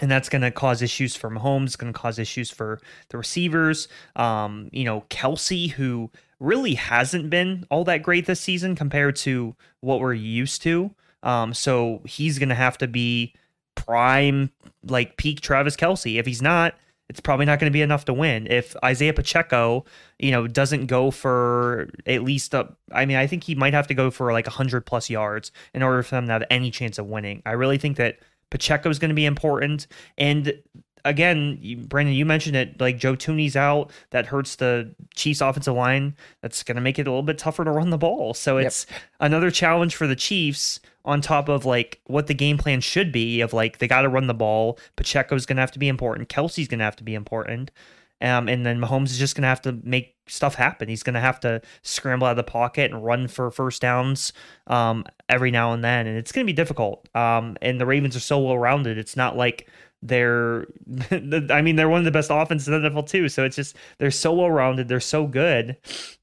and that's going to cause issues for Mahomes. It's going to cause issues for the receivers. Um, you know, Kelce, who really hasn't been all that great this season compared to what we're used to. Um, so he's going to have to be prime, like peak Travis Kelce. If he's not, it's probably not going to be enough to win. If Isaiah Pacheco, you know, doesn't go for at least a, I mean, I think he might have to go for like 100 plus yards in order for them to have any chance of winning. I really think that Pacheco is going to be important. And again, you, Brandon, you mentioned it. Like Joe Thuney's out, that hurts the Chiefs' offensive line. That's going to make it a little bit tougher to run the ball. So it's yep. another challenge for the Chiefs. On top of like what the game plan should be, of like they got to run the ball. Pacheco's going to have to be important. Kelce's going to have to be important. Um, and then Mahomes is just going to have to make stuff happen. He's going to have to scramble out of the pocket and run for first downs um, every now and then. And it's going to be difficult. Um, and the Ravens are so well rounded. It's not like they're, I mean, they're one of the best offenses in the NFL too. So it's just, they're so well rounded. They're so good.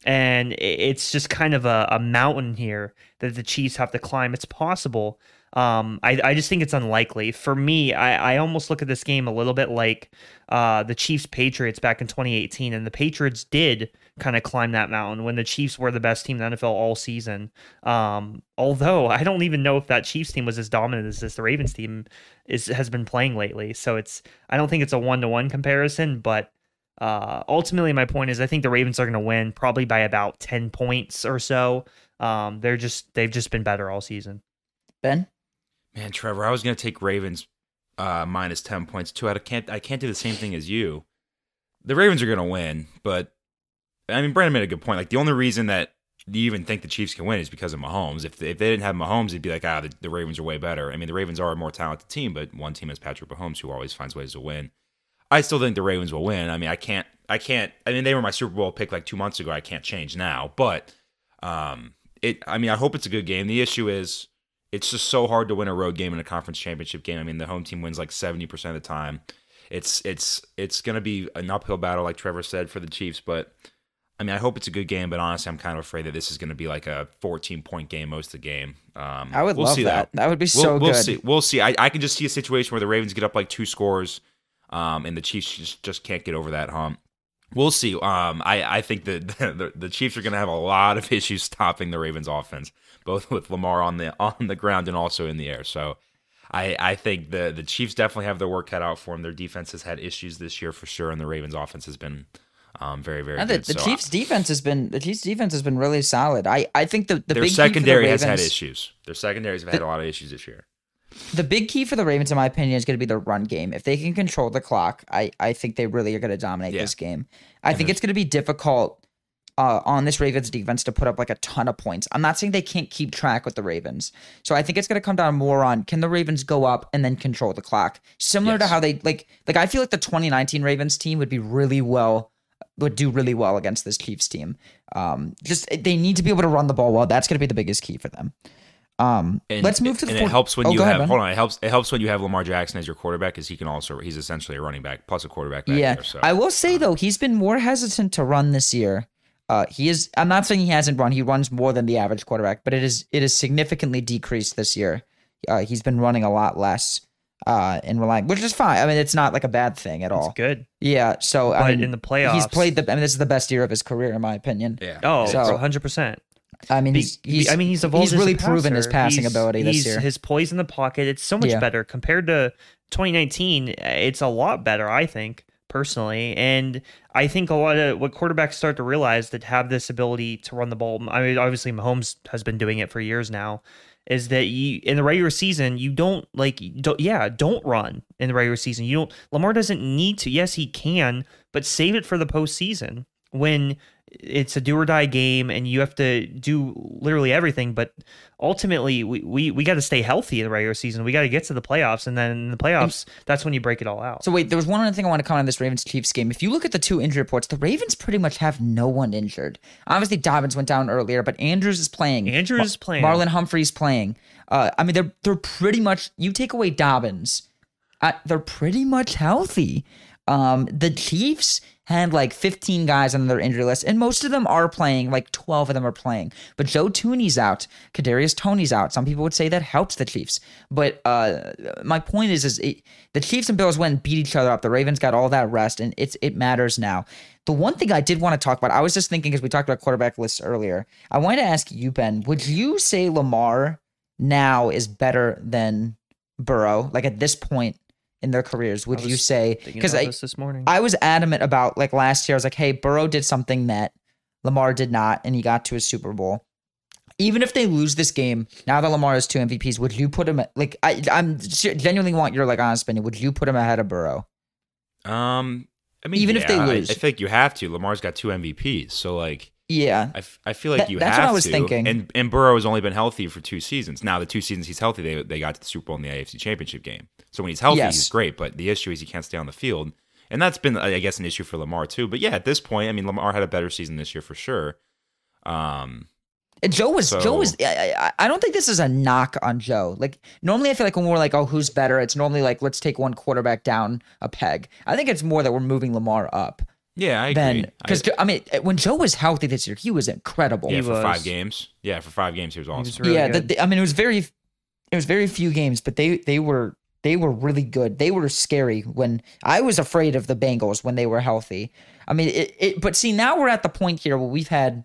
And it's just kind of a, a mountain here that the Chiefs have to climb. It's possible. Um, I, I just think it's unlikely. For me, I, I almost look at this game a little bit like uh, the Chiefs Patriots back in 2018. And the Patriots did kind of climb that mountain when the Chiefs were the best team in the NFL all season. Um, although I don't even know if that Chiefs team was as dominant as this the Ravens team is has been playing lately. So it's I don't think it's a one to one comparison, but uh, ultimately my point is I think the Ravens are going to win probably by about 10 points or so. Um, they're just they've just been better all season.
Ben,
man, Trevor, I was to take Ravens uh, minus 10 points too. I can't I can't do the same thing as you. The Ravens are to win, but I mean, Brandon made a good point. Like the only reason that you even think the Chiefs can win is because of Mahomes. If if they didn't have Mahomes, it'd be like, ah, the, the, Ravens are way better. I mean, the Ravens are a more talented team, but one team has Patrick Mahomes, who always finds ways to win. I still think the Ravens will win. I mean, I can't, I can't. I mean, they were my Super Bowl pick like two months ago. I can't change now, but um, it. I mean, I hope it's a good game. The issue is, it's just so hard to win a road game in a conference championship game. I mean, the home team wins like seventy percent of the time. It's it's it's going to be an uphill battle, like Trevor said, for the Chiefs, but I mean, I hope it's a good game, but honestly, I'm kind of afraid that this is going to be like a 14 point game most of the game. Um,
I would
we'll
love that. that. that. would be
we'll,
so
we'll
good.
See. We'll see. I, I can just see a situation where the Ravens get up like two scores, um, and the Chiefs just, just can't get over that hump. We'll see. Um, I, I think that the, the Chiefs are going to have a lot of issues stopping the Ravens offense, both with Lamar on the on the ground and also in the air. So I, I think the the Chiefs definitely have their work cut out for them. Their defense has had issues this year for sure, and the Ravens offense has been um, very, very
and the,
good.
The
so
Chiefs' I, defense has been the Chiefs' defense has been really solid. I, I think the, the
their
big
secondary
the Ravens, has
had issues. Their secondaries have had a lot of issues this year.
The big key for the Ravens, in my opinion, is going to be the run game. If they can control the clock, I, I think they really are going to dominate yeah. this game. I and think it's going to be difficult uh, on this Ravens defense to put up like a ton of points. I'm not saying they can't keep track with the Ravens. So I think it's going to come down more on can the Ravens go up and then control the clock, similar yes. to how they like like I feel like the 2019 Ravens team would be really well would do really well against this Chiefs team. Um, just they need to be able to run the ball well. That's going to be the biggest key for them. Um,
and,
let's move to the.
And
fourth.
it helps when
oh,
you have.
Ahead,
hold on, it helps. It helps when you have Lamar Jackson as your quarterback because he can also. He's essentially a running back plus a quarterback.
yeah,
there, so.
I will say um, though he's been more hesitant to run this year. Uh, he is. I'm not saying he hasn't run. He runs more than the average quarterback, but it is it is significantly decreased this year. Uh, he's been running a lot less uh, and relying, which is fine. I mean, it's not like a bad thing at all.
It's good.
Yeah. So
but
I mean,
in the playoffs,
he's played the. I mean, this is the best year of his career, in my opinion.
Yeah.
Oh,
So-
100 percent.
I mean, he's, he's
I mean, he's evolved.
he's
as a
really proven his passing
He's-
ability this
he's-
year.
His poise in the pocket, it's so much
Yeah.
better compared to 2019. It's a lot better, I think, personally. And I think a lot of what quarterbacks start to realize that have this ability to run the ball. I mean, obviously, Mahomes has been doing it for years now. Is that you in the regular season? You don't like, don't, yeah, don't run in the regular season. You don't. Lamar doesn't need to. Yes, he can, but save it for the postseason when it's a do or die game and you have to do literally everything but ultimately we we, we got to stay healthy in the regular season we got to get to the playoffs and then in the playoffs that's when you break it all out
So wait, there was one other thing I want to comment on this Ravens Chiefs game. If you look at the two injury reports, the Ravens pretty much have no one injured. Obviously, Dobbins went down earlier, but Andrews is playing.
Andrews is playing.
Marlon Humphrey's playing. Uh, I mean, they're they're pretty much. You take away Dobbins, uh, they're pretty much healthy. Um, the Chiefs had like 15 guys on their injury list, and most of them are playing. Like 12 of them are playing. But Joe Thuney's out. Kadarius Toney's out. Some people would say that helps the Chiefs. But uh, my point is, is it, the Chiefs and Bills went and beat each other up. The Ravens got all that rest, and it's it matters now. The one thing I did want to talk about, I was just thinking because we talked about quarterback lists earlier. I wanted to ask you, Ben, would you say Lamar now is better than Burrow? Like at this point in their careers would you say? Because I,
this this morning.
I was adamant about like last year. I was like, hey, Burrow did something that Lamar did not, and he got to a Super Bowl. Even if they lose this game, now that Lamar has two MVPs, would you put him at, like I I'm genuinely want your like honest opinion? Would you put him ahead of Burrow?
Um, I mean,
Even if they
yeah, I-
lose.
I, feel like you have to. Lamar's got two MVPs, so like,
Yeah,
I, f- I feel like
That-
you
that's
have
what I was
to.
thinking.
And and Burrow has only been healthy for two seasons. Now the two seasons he's healthy, they they got to the Super Bowl in the AFC Championship game. So when he's healthy,
Yes.
he's great. But the issue is he can't stay on the field, and that's been I guess an issue for Lamar too. But yeah, at this point, I mean, Lamar had a better season this year for sure. Um,
And Joe was
So-
Joe was I I don't think this is a knock on Joe. Like normally I feel like when we're like, oh, who's better? It's normally like let's take one quarterback down a peg. I think it's more that we're moving Lamar up
yeah, I agree.
than
I-
because I, mean eh, when Joe was healthy this year, he was incredible.
yeah,
He
for
was.
five games. Yeah, for five games, he was awesome.
was really
yeah, the, the- I mean it was very it was very few games, but they they were they were really good. They were scary when I was afraid of the Bengals when they were healthy. I mean it, it but see now we're at the point here where we've had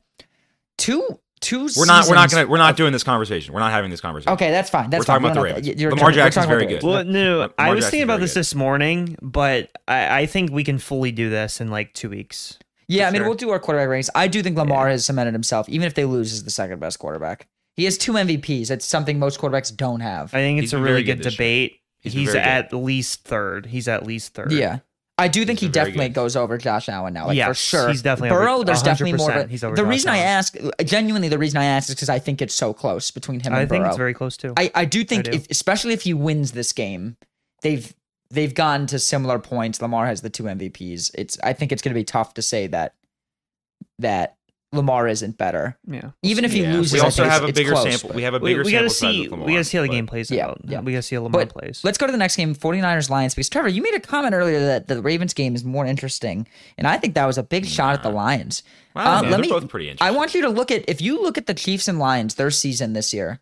two two
we're not. We're not gonna. We're not doing this conversation. We're not having this conversation.
Okay, that's fine. That's
We're talking
fine.
about
We're
the
not-
Ravens. Lamar
we're
Jackson's very good.
Well, no,
Lamar
I was
Jackson's
thinking about this
good.
this morning, but I, I think we can fully do this in like two weeks.
Yeah,
for
I mean,
sure.
we'll do our quarterback rankings. I do think Lamar has cemented himself, even if they lose, as the second best quarterback. He has two MVPs. It's something most quarterbacks don't have.
I think
He's
it's a really
good
good
this year.
debate.
He's
He's, at least third. He's at least third.
Yeah. I do think
He's
he definitely
good.
goes over Josh Allen now, like for sure.
he's definitely over-
Burrow. there's definitely more. Of
he's over
the
Josh
reason I ask, uh, genuinely, the reason I ask is because I think it's so close between him
I
and I
think
Burrow.
it's very close too.
I, I do think,
I do.
If, especially if he wins this game, they've they've gotten to similar points. Lamar has the two MVPs. It's I think it's going to be tough to say that that Lamar isn't better.
yeah.
Even if he
Yeah.
loses,
we also
think
have a
it's- it's
bigger
close,
sample. We have a
We,
bigger
we gotta
sample
see.
with Lamar,
we gotta see how the
but-
game plays
Yeah,
out.
yeah.
We gotta see how Lamar
But
plays.
let's go to the next game 49ers Lions because Trevor, you made a comment earlier that the Ravens game is more interesting. And I think that was a big shot at the Lions.
Wow,
Uh,
yeah,
let
they're
me-
both pretty interesting.
I want you to look at if you look at the Chiefs and Lions, their season this year,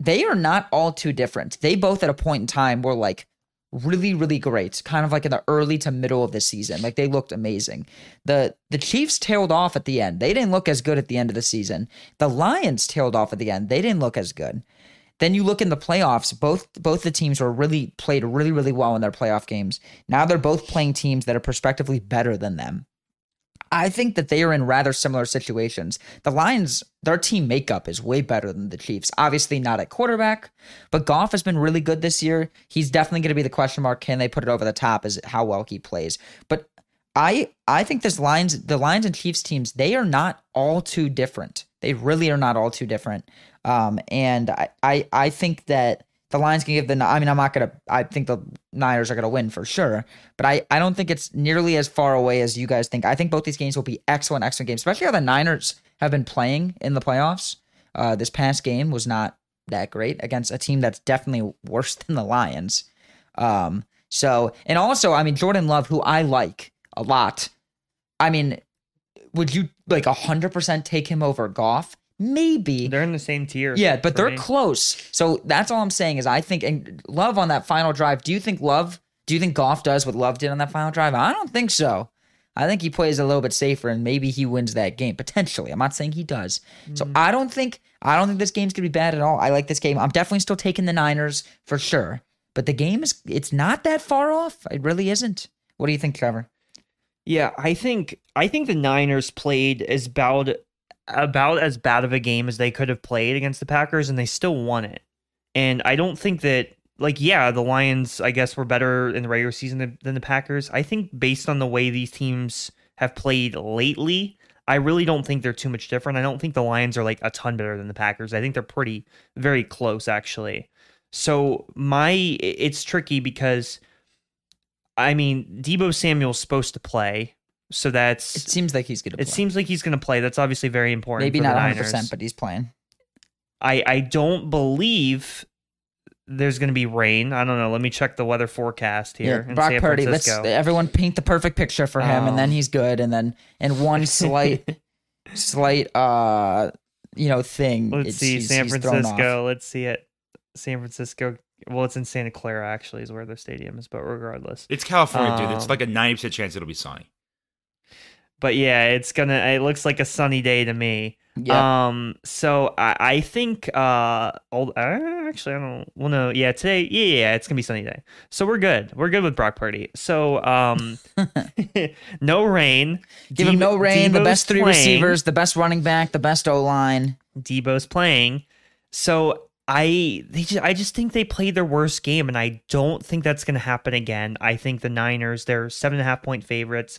they are not all too different. They both at a point in time were like really, really great, kind of like in the early to middle of the season. Like they looked amazing. The the Chiefs tailed off at the end. They didn't look as good at the end of the season. The Lions tailed off at the end. They didn't look as good. Then you look in the playoffs, both both the teams were really played really, really well in their playoff games. Now they're both playing teams that are prospectively better than them. I think that they are in rather similar situations. The Lions, their team makeup is way better than the Chiefs. Obviously, not at quarterback, but Goff has been really good this year. He's definitely going to be the question mark. Can they put it over the top? Is how well he plays? But I I think this Lions, the Lions and Chiefs teams, they are not all too different. They really are not all too different. Um, and I I, I think that the Lions can give the. I mean, I'm not gonna. I think the Niners are gonna win for sure, but I I don't think it's nearly as far away as you guys think. I think both these games will be excellent, excellent games, especially how the Niners have been playing in the playoffs. Uh, this past game was not that great against a team that's definitely worse than the Lions. Um, so and also, I mean, Jordan Love, who I like a lot. I mean, would you like hundred percent take him over Goff? Maybe.
They're in the same tier.
Yeah, but they're
me.
close. So that's all I'm saying is I think and Love on that final drive. Do you think Love? Do you think Goff does what Love did on that final drive? I don't think so. I think he plays a little bit safer and maybe he wins that game potentially. I'm not saying he does. So mm. I don't think I don't think this game's gonna be bad at all. I like this game. I'm definitely still taking the Niners for sure. But the game is it's not that far off. It really isn't. What do you think, Trevor?
Yeah, I think I think the Niners played as about about as bad of a game as they could have played against the Packers, and they still won it. And I don't think that like yeah, the Lions I guess were better in the regular season than, than the Packers. I think based on the way these teams have played lately, I really don't think they're too much different. I don't think the Lions are like a ton better than the Packers. I think they're pretty very close actually. So my it's tricky because I mean Deebo Samuel's supposed to play, so that's
It seems like he's gonna
it seems like he's going to play. That's obviously very important.
maybe
for
not 100, percent but he's playing.
I I don't believe there's going to be rain. I don't know. Let me check the weather forecast here.
Yeah,
in
Brock
San
Purdy. Let's
Francisco.
everyone paint the perfect picture for him, and then
Um,
he's good. And then and one slight, slight, uh, you know, thing.
Let's
it's-
see
he's-
San
he's.
Francisco. Let's see it. San Francisco. Well, it's in Santa Clara actually, is where their stadium is. But regardless,
It's California, dude. It's
Um,
like a ninety percent chance it'll be sunny.
But yeah, it's gonna. It looks like a sunny day to me.
Yeah.
Um. So I, I think uh. Old, uh, actually, I don't. Well, no. Yeah. Today. Yeah. Yeah. It's gonna be sunny day. So we're good. We're good with Brock Purdy. So um. no rain.
Give him no rain. the best three
playing.
receivers, the best running back, the best O line.
Deebo's playing. So I they just, I just think they played their worst game, and I don't think that's going to happen again. I think the Niners they're seven and a half point favorites.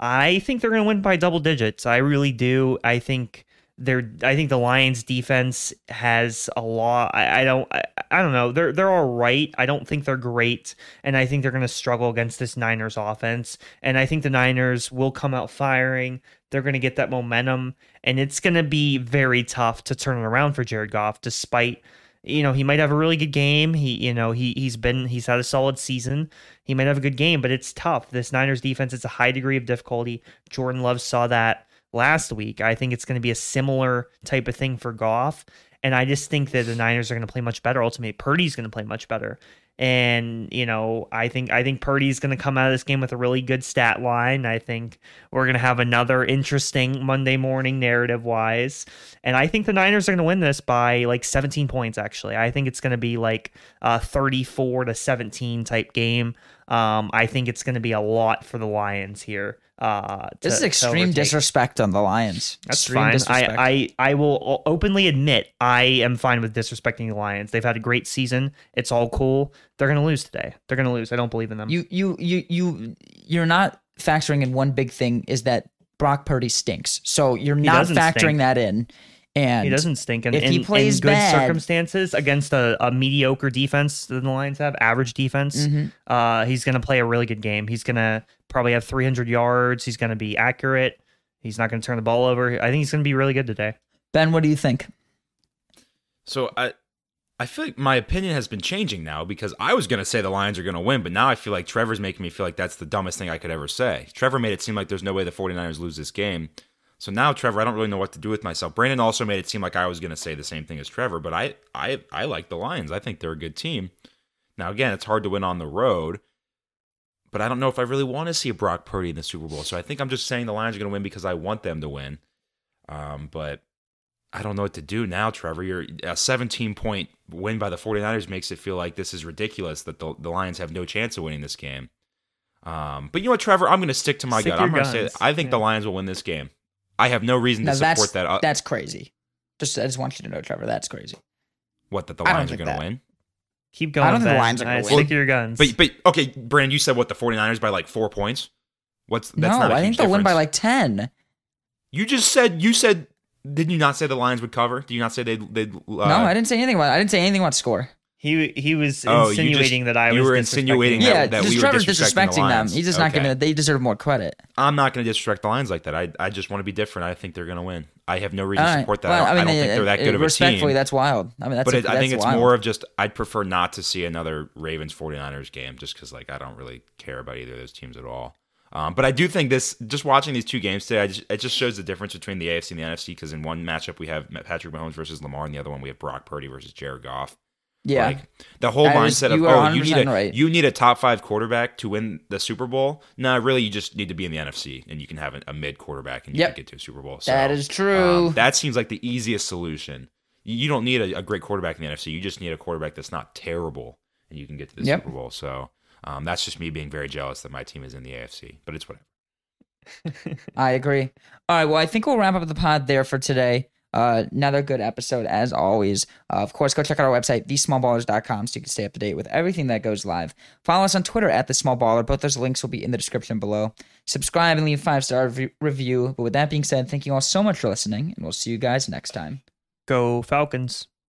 I think they're going to win by double digits. I really do. I think they're. I think the Lions defense has a lot. I, I don't. I, I don't know. They're they're all right. I don't think they're great, and I think they're going to struggle against this Niners offense. And I think the Niners will come out firing. They're going to get that momentum, and it's going to be very tough to turn it around for Jared Goff, despite you know he might have a really good game. He you know he he's been he's had a solid season. He might have a good game, but it's tough. This Niners defense is a high degree of difficulty. Jordan Love saw that last week. I think it's going to be a similar type of thing for Goff. And I just think that the Niners are going to play much better. Ultimately, Purdy's going to play much better. And you know, I think I think Purdy's going to come out of this game with a really good stat line. I think we're going to have another interesting Monday morning narrative wise. And I think the Niners are going to win this by like 17 points. Actually, I think it's going to be like a 34 to 17 type game. Um, I think it's going to be a lot for the Lions here. Uh,
This is extreme disrespect on the Lions.
That's
extreme
fine.
disrespect.
I, I I will openly admit I am fine with disrespecting the Lions. They've had a great season. It's all cool. They're gonna lose today. They're gonna lose. I don't believe in them.
you you you you you're not factoring in one big thing is that Brock Purdy stinks. So you're not factoring
stink.
that in. And
he doesn't stink. And
if he plays
in good
bad-
circumstances against a, a mediocre defense that the Lions have, average defense,
Mhm.
uh, he's gonna play a really good game. He's gonna probably have 300 yards. He's gonna be accurate. He's not gonna turn the ball over. I think he's gonna be really good today.
Ben, what do you think?
So I I feel like my opinion has been changing now because I was gonna say the Lions are gonna win, but now I feel like Trevor's making me feel like that's the dumbest thing I could ever say. Trevor made it seem like there's no way the 49ers lose this game. So now Trevor, I don't really know what to do with myself. Brandon also made it seem like I was gonna say the same thing as Trevor, but I I I like the Lions. I think they're a good team. Now again, it's hard to win on the road. But I don't know if I really want to see a Brock Purdy in the Super Bowl. So I think I'm just saying the Lions are going to win because I want them to win. Um, but I don't know what to do now, Trevor. You're a 17 point win by the 49ers makes it feel like this is ridiculous that the, the Lions have no chance of winning this game. Um, but you know what, Trevor? I'm going to stick to my
Stick
gut. I'm going to say I think the Lions will win this game. I have no reason
Now
to
that's
support that. Uh,
that's crazy. Just I just want you to know, Trevor, that's crazy.
what that the
I don't
Lions are going to win.
Keep going.
I don't think the
Ben.
Lions are gonna
Uh,
win.
Stick to your guns.
But but okay, Brandon, you said what the 49ers by like four points. What's that's
no,
not a
I
huge
think they'll win by like ten.
You just said you said. Did you not say the Lions would cover? Did you not say they'd? they'd uh,
no, I didn't say anything about. I didn't say anything about score.
He he was
Oh, you just-
insinuating that I
you
was
were insinuating
them.
that-
yeah,
that
just
we were
Trevor's
disrespecting the
disrespecting them. He's just not
Okay.
gonna. They deserve more credit.
I'm not going to disrespect the Lions like that. I I just want to be different. I think they're going to win. I have no reason
All
to support that.
Well,
I, don't, I don't
uh,
think they're that good of a
Respectfully,
team.
Respectfully, that's wild. I mean, that's.
but
a,
it, I think it's
wild.
more of just I'd prefer not to see another Ravens 49ers game just because like I don't really care about either of those teams at all. Um, but I do think this just watching these two games today, I just, it just shows the difference between the AFC and the NFC because in one matchup we have Patrick Mahomes versus Lamar, and the other one we have Brock Purdy versus Jared Goff.
Yeah.
Like the whole
is-
mindset of oh you need a
right.
you need a top five quarterback to win the Super Bowl. No, really you just need to be in the NFC and you can have a, a mid quarterback and you
Yep.
can get to a Super Bowl. So,
That is true.
um, that seems like the easiest solution. You, you don't need a, a great quarterback in the NFC. You just need a quarterback that's not terrible and you can get to the
Yep.
Super Bowl. So um, that's just me being very jealous that my team is in the AFC, but it's whatever.
I agree. All right. Well, I think we'll wrap up the pod there for today. Uh, another good episode as always. Uh, of course, go check out our website, thesmallballers.com, so you can stay up to date with everything that goes live. Follow us on Twitter at the Small Baller. Both those links will be in the description below. Subscribe and leave a five star rev- review. But with that being said, thank you all so much for listening, and we'll see you guys next time.
Go Falcons.